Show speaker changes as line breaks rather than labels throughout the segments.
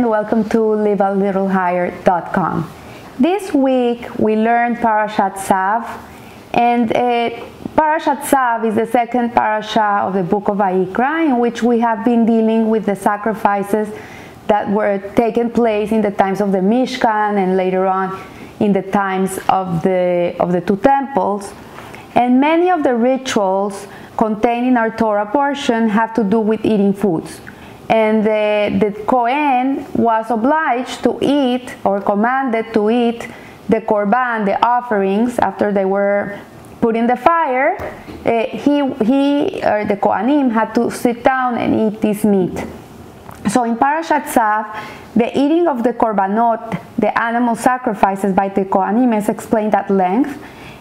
and welcome to livealittlehigher.com. This week we learned Parashat Tzav, and uh, Parashat Tzav is the second parasha of the book of Vayikra, in which we have been dealing with the sacrifices that were taking place in the times of the Mishkan and later on in the times of the of the two temples. And many of the rituals contained in our Torah portion have to do with eating foods and the, the Kohen was obliged to eat or commanded to eat the korban, the offerings, after they were put in the fire. Uh, he, he or the Kohanim had to sit down and eat this meat. So in Parashat Tzav, the eating of the korbanot, the animal sacrifices by the Kohanim, is explained at length.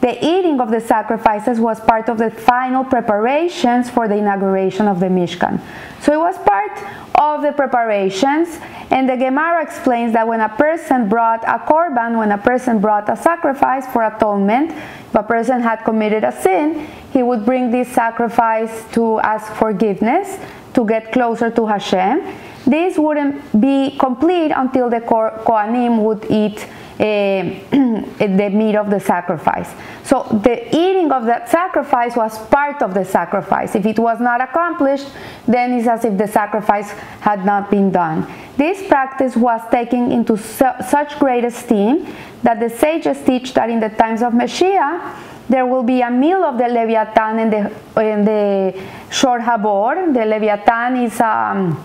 The eating of the sacrifices was part of the final preparations for the inauguration of the Mishkan. So it was part of the preparations, and the Gemara explains that when a person brought a korban, when a person brought a sacrifice for atonement, if a person had committed a sin, he would bring this sacrifice to ask forgiveness, to get closer to Hashem. This wouldn't be complete until the Kohanim would eat the meat of the sacrifice. So the eating of that sacrifice was part of the sacrifice. If it was not accomplished, then it's as if the sacrifice had not been done. This practice was taken into su such great esteem that the sages teach that in the times of Mashiach, there will be a meal of the Leviathan in the, in the Shor Habor. The Leviathan is um,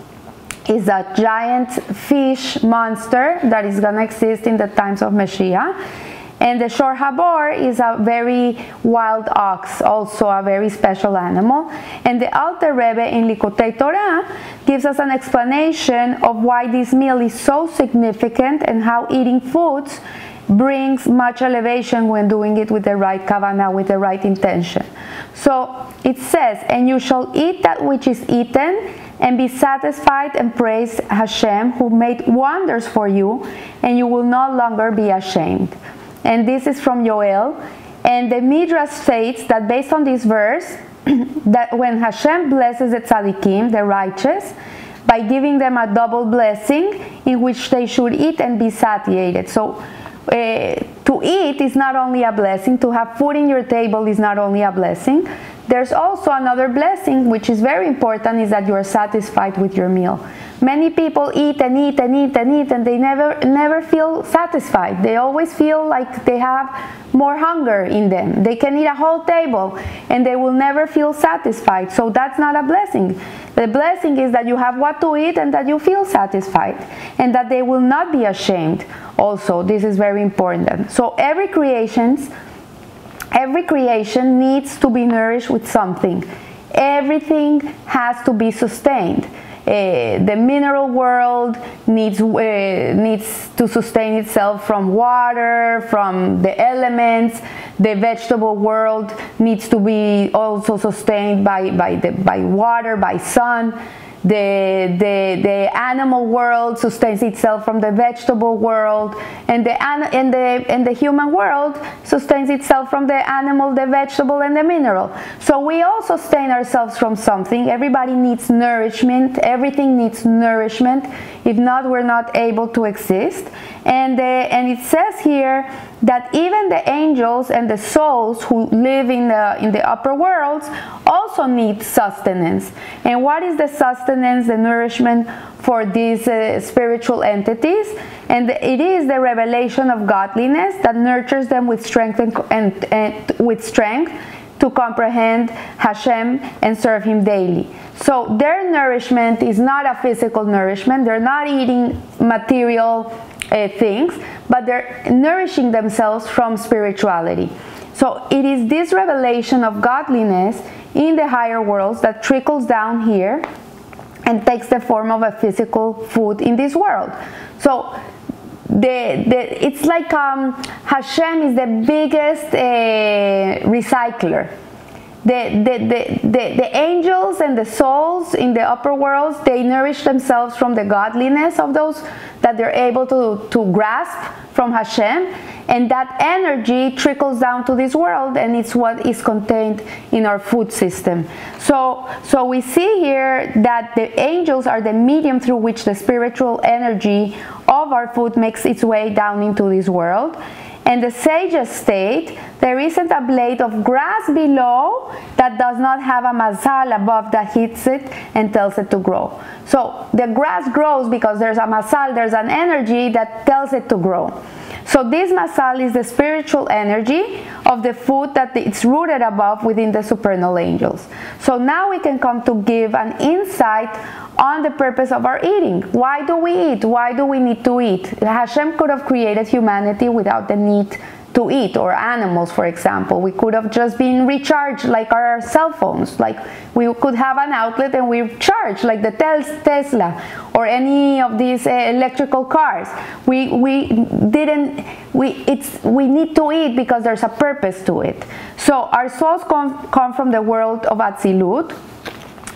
is a giant fish monster that is going to exist in the times of Mashiach. And the Shor Habor is a very wild ox, also a very special animal. And the Alter Rebbe in Likutei Torah gives us an explanation of why this meal is so significant and how eating foods brings much elevation when doing it with the right kavanah, with the right intention. So it says, and you shall eat that which is eaten, and be satisfied and praise Hashem who made wonders for you, and you will no longer be ashamed. And this is from Yoel. And the Midrash states that based on this verse, that when Hashem blesses the tzaddikim, the righteous, by giving them a double blessing in which they should eat and be satiated. So uh, to eat is not only a blessing, to have food in your table is not only a blessing, there's also another blessing which is very important is that you are satisfied with your meal. Many people eat and eat and eat and eat and they never never feel satisfied. They always feel like they have more hunger in them. They can eat a whole table and they will never feel satisfied. So that's not a blessing. The blessing is that you have what to eat and that you feel satisfied and that they will not be ashamed. Also, this is very important. So every creations Every creation needs to be nourished with something. Everything has to be sustained. Uh, the mineral world needs uh, needs to sustain itself from water, from the elements. The vegetable world needs to be also sustained by by the by water, by sun the, the, the animal world sustains itself from the vegetable world, and the, and, the, and the human world sustains itself from the animal, the vegetable, and the mineral. So we all sustain ourselves from something. Everybody needs nourishment, everything needs nourishment. If not, we're not able to exist. And, uh, and it says here that even the angels and the souls who live in the, in the upper worlds also need sustenance. And what is the sustenance, the nourishment for these uh, spiritual entities? And it is the revelation of godliness that nurtures them with strength and, and, and with strength to comprehend Hashem and serve Him daily. So their nourishment is not a physical nourishment. They're not eating material uh, things, but they're nourishing themselves from spirituality. So it is this revelation of godliness in the higher worlds that trickles down here and takes the form of a physical food in this world. So the, the, it's like um, Hashem is the biggest uh, recycler the, the, the, the, the angels and the souls in the upper worlds, they nourish themselves from the godliness of those that they're able to, to grasp from Hashem, and that energy trickles down to this world, and it's what is contained in our food system. So, so we see here that the angels are the medium through which the spiritual energy of our food makes its way down into this world. And the sages state there isn't a blade of grass below that does not have a masal above that hits it and tells it to grow. So the grass grows because there's a masal, there's an energy that tells it to grow. So this masal is the spiritual energy of the food that it's rooted above within the supernal angels. So now we can come to give an insight on the purpose of our eating. Why do we eat? Why do we need to eat? Hashem could have created humanity without the need to eat or animals for example. We could have just been recharged like our cell phones. Like we could have an outlet and we charge like the tesla or any of these uh, electrical cars. We we didn't we it's we need to eat because there's a purpose to it. So our souls come, come from the world of atzilut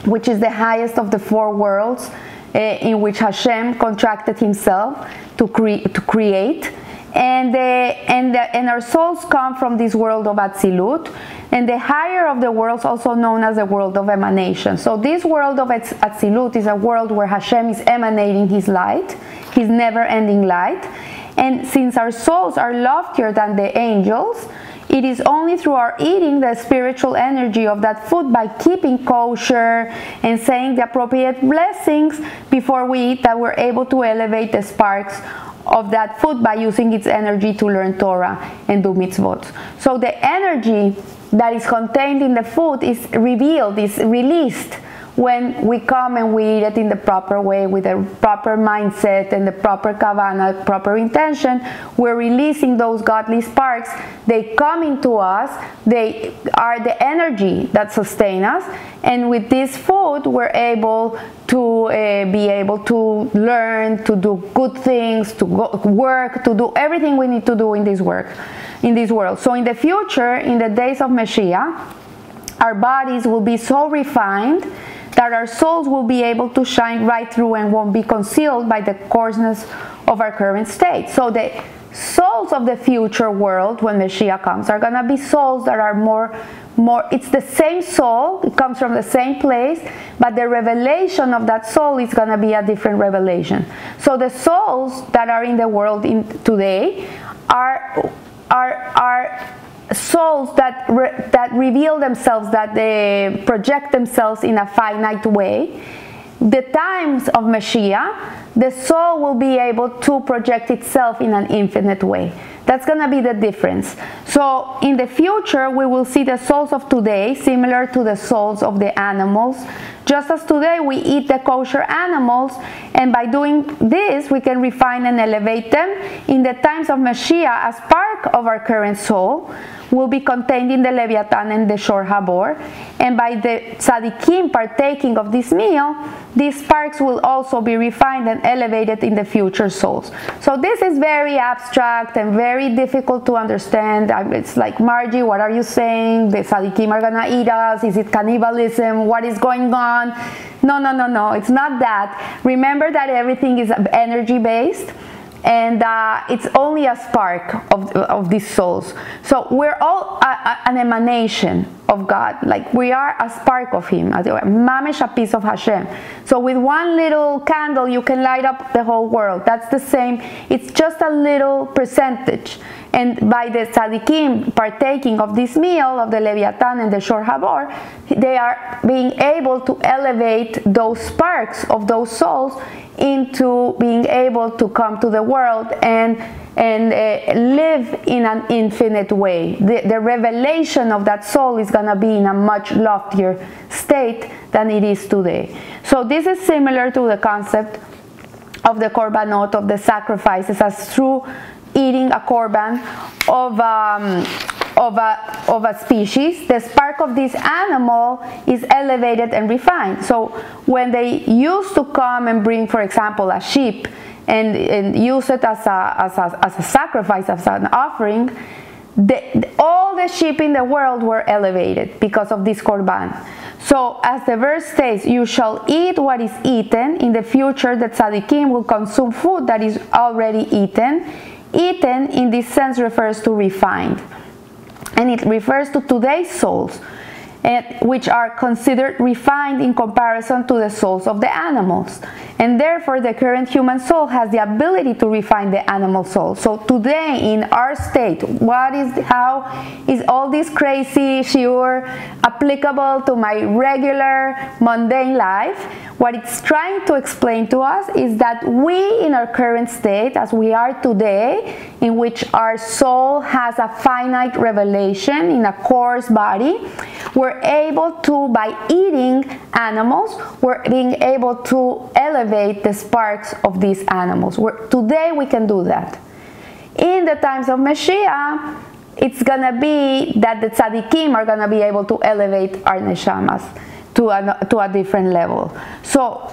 which is the highest of the four worlds uh, in which hashem contracted himself to, cre- to create and, the, and, the, and our souls come from this world of Atzilut, and the higher of the worlds, also known as the world of emanation. So, this world of Atzilut is a world where Hashem is emanating His light, His never ending light. And since our souls are loftier than the angels, it is only through our eating the spiritual energy of that food by keeping kosher and saying the appropriate blessings before we eat that we're able to elevate the sparks of that food by using its energy to learn Torah and do mitzvot. So the energy that is contained in the food is revealed, is released when we come and we eat it in the proper way with a proper mindset and the proper kavana, proper intention, we're releasing those godly sparks. They come into us, they are the energy that sustain us, and with this food, we're able to uh, be able to learn, to do good things, to go, work, to do everything we need to do in this work, in this world. So in the future, in the days of Mashiach, our bodies will be so refined that our souls will be able to shine right through and won't be concealed by the coarseness of our current state. So the souls of the future world when Mashiach comes are gonna be souls that are more more it's the same soul it comes from the same place but the revelation of that soul is going to be a different revelation so the souls that are in the world in today are are are souls that re, that reveal themselves that they project themselves in a finite way the times of Mashiach, the soul will be able to project itself in an infinite way. That's going to be the difference. So, in the future, we will see the souls of today similar to the souls of the animals. Just as today we eat the kosher animals, and by doing this, we can refine and elevate them. In the times of Mashiach, as part of our current soul, will be contained in the Leviathan and the Shor Habor. And by the tzaddikim partaking of this meal, these sparks will also be refined and elevated in the future souls. So this is very abstract and very difficult to understand. It's like, Margie, what are you saying? The tzaddikim are gonna eat us. Is it cannibalism? What is going on? No, no, no, no. It's not that. Remember that everything is energy based and uh, it's only a spark of, of these souls. So we're all a, a, an emanation of God, like we are a spark of Him, mamish a piece of Hashem. So with one little candle, you can light up the whole world. That's the same. It's just a little percentage. And by the tzaddikim partaking of this meal of the Leviathan and the Shor Habor, they are being able to elevate those sparks of those souls into being able to come to the world and and uh, live in an infinite way. The, the revelation of that soul is going to be in a much loftier state than it is today. So this is similar to the concept of the korbanot, of the sacrifices, as through eating a korban of, um, of, a, of a species, the spark of this animal is elevated and refined. So when they used to come and bring, for example, a sheep and, and use it as a, as, a, as a sacrifice, as an offering, the, all the sheep in the world were elevated because of this korban. So, as the verse says, you shall eat what is eaten. In the future, the tzaddikim will consume food that is already eaten. Eaten, in this sense, refers to refined. And it refers to today's souls which are considered refined in comparison to the souls of the animals. And therefore, the current human soul has the ability to refine the animal soul. So today, in our state, what is how is all this crazy shiur applicable to my regular mundane life? What it's trying to explain to us is that we, in our current state, as we are today, in which our soul has a finite revelation in a coarse body, we're able to, by eating animals, we're being able to elevate the sparks of these animals. We're, today we can do that. In the times of Mashiach, it's gonna be that the tzaddikim are gonna be able to elevate our neshamas to a, to a different level. So,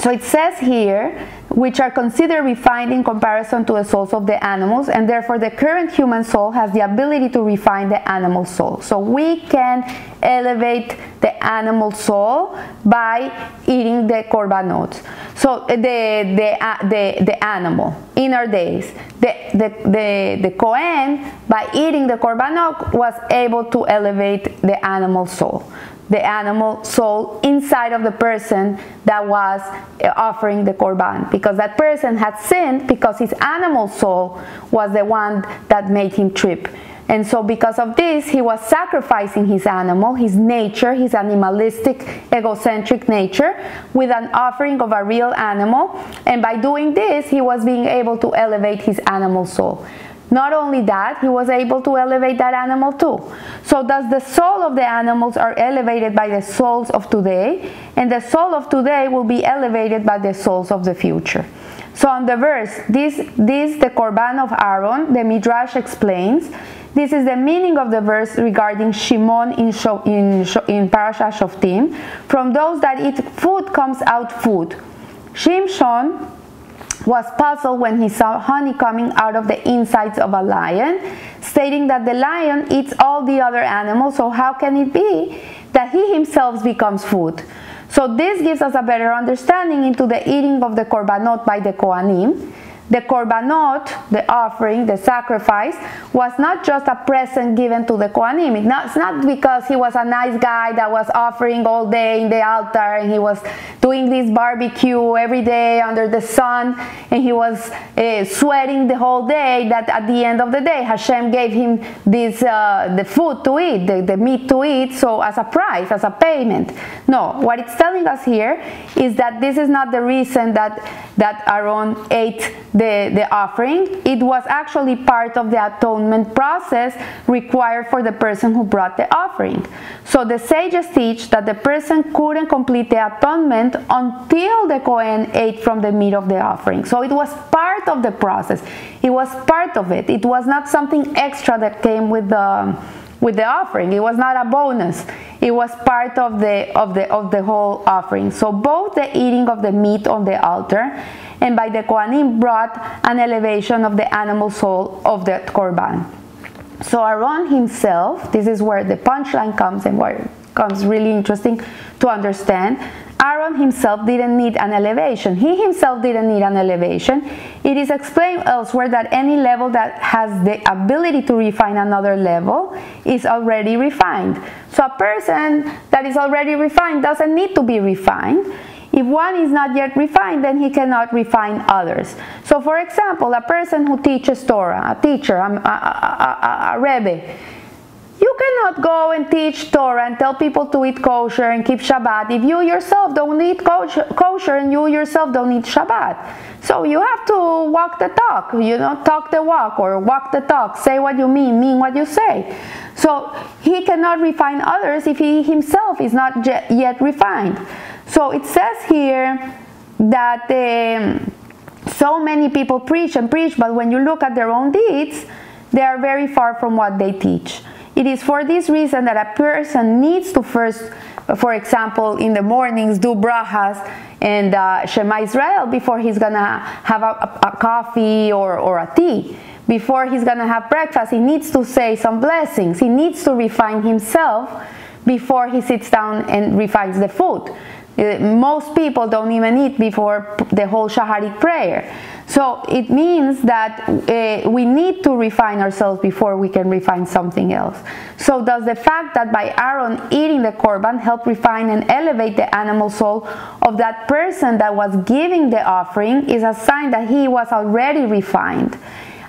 so it says here, which are considered refined in comparison to the souls of the animals, and therefore the current human soul has the ability to refine the animal soul. So we can elevate the animal soul by eating the korbanot. So the the uh, the, the animal in our days, the the the, the Kohen by eating the korbanot was able to elevate the animal soul the animal soul inside of the person that was uh, offering the korban. Because that person had sinned because his animal soul was the one that made him trip. And so because of this he was sacrificing his animal his nature his animalistic egocentric nature with an offering of a real animal. And by doing this he was being able to elevate his animal soul not only that, he was able to elevate that animal too. So thus the soul of the animals are elevated by the souls of today, and the soul of today will be elevated by the souls of the future. So on the verse, this, this the Korban of Aaron, the Midrash explains, this is the meaning of the verse regarding Shimon in, in, in Parashat Shoftim. From those that eat food comes out food. Shimshon was puzzled when he saw honey coming out of the insides of a lion, stating that the lion eats all the other animals, so how can it be that he himself becomes food? So this gives us a better understanding into the eating of the korbanot by the Kohanim the korbanot, the offering, the sacrifice, was not just a present given to the Kohanim. It's not because he was a nice guy that was offering all day in the altar and he was doing this barbecue every day under the sun and he was uh, sweating the whole day that at the end of the day Hashem gave him this uh, the food to eat, the, the meat to eat, so as a price, as a payment. No, what it's telling us here is that this is not the reason that that Aaron ate the, the offering, it was actually part of the atonement process required for the person who brought the offering. So the sages teach that the person couldn't complete the atonement until the Kohen ate from the meat of the offering. So it was part of the process. It was part of it. It was not something extra that came with the with the offering. It was not a bonus. It was part of the of the of the whole offering. So both the eating of the meat on the altar and by the Kohanim brought an elevation of the animal soul of the Korban. So Aaron himself, this is where the punchline comes and where it comes really interesting to understand. Aaron himself didn't need an elevation. He himself didn't need an elevation. It is explained elsewhere that any level that has the ability to refine another level is already refined. So a person that is already refined doesn't need to be refined. If one is not yet refined, then he cannot refine others. So, for example, a person who teaches Torah, a teacher, a, a, a, a Rebbe, you cannot go and teach Torah and tell people to eat kosher and keep Shabbat if you yourself don't eat kosher and you yourself don't eat Shabbat. So you have to walk the talk, you know, talk the walk or walk the talk, say what you mean, mean what you say. So he cannot refine others if he himself is not yet refined. So it says here that um, so many people preach and preach, but when you look at their own deeds, they are very far from what they teach. It is for this reason that a person needs to first, for example, in the mornings do brahas and uh, Shema Israel before he's gonna have a, a, a coffee or, or a tea before he's to have breakfast, he needs to say some blessings. He needs to refine himself before he sits down and refines the food. Uh, most people don't even eat before the whole Shacharit prayer. So it means that uh, we need to refine ourselves before we can refine something else. So does the fact that by Aaron eating the korban help refine and elevate the animal soul of that person that was giving the offering is a sign that he was already refined.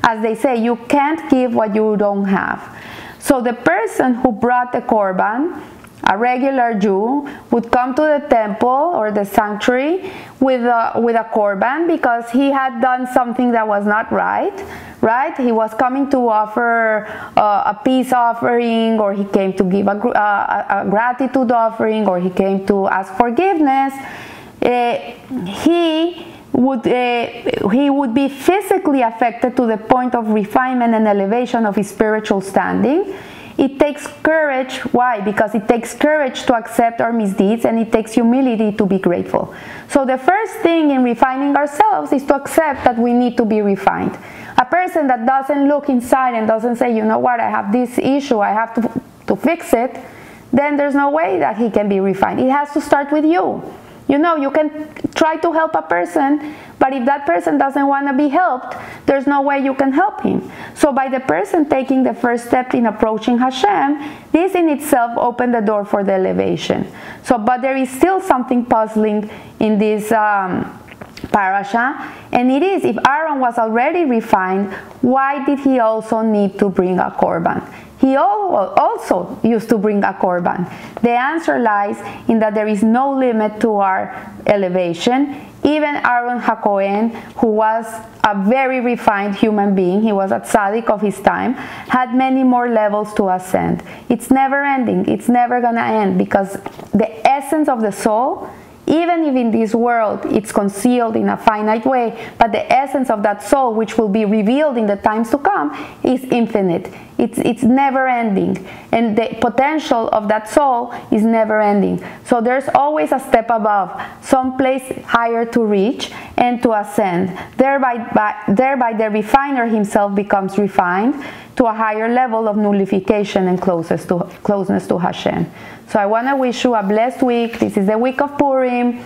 As they say, you can't give what you don't have. So the person who brought the korban a regular Jew would come to the temple or the sanctuary with a, with a korban because he had done something that was not right, right? He was coming to offer uh, a peace offering or he came to give a, a, a gratitude offering or he came to ask forgiveness. Uh, he would uh, he would be physically affected to the point of refinement and elevation of his spiritual standing it takes courage. Why? Because it takes courage to accept our misdeeds and it takes humility to be grateful. So, the first thing in refining ourselves is to accept that we need to be refined. A person that doesn't look inside and doesn't say, you know what, I have this issue, I have to, to fix it, then there's no way that he can be refined. It has to start with you. You know, you can try to help a person, but if that person doesn't want to be helped, there's no way you can help him. So, by the person taking the first step in approaching Hashem, this in itself opened the door for the elevation. So, but there is still something puzzling in this. Um, parasha and it is if aaron was already refined why did he also need to bring a korban he also used to bring a korban. The answer lies in that there is no limit to our elevation. Even Aaron HaKohen, who was a very refined human being, he was a tzaddik of his time, had many more levels to ascend. It's never ending, it's never gonna end because the essence of the soul even if in this world it's concealed in a finite way, but the essence of that soul, which will be revealed in the times to come, is infinite. It's, it's never ending. And the potential of that soul is never ending. So there's always a step above, some place higher to reach and to ascend. Thereby, by, thereby the refiner himself becomes refined to a higher level of nullification and closeness to, closeness to Hashem. So I want to wish you a blessed week. This is the week of Purim.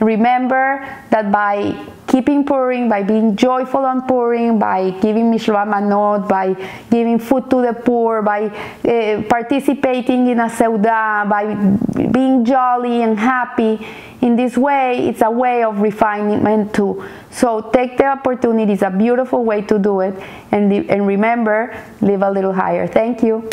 Remember that by keeping Purim, by being joyful on Purim, by giving Mishloach Manot, by giving food to the poor, by uh, participating in a Seudah, by being jolly and happy, in this way, it's a way of refinement too. So take the opportunity. It's a beautiful way to do it. And, and remember, live a little higher. Thank you.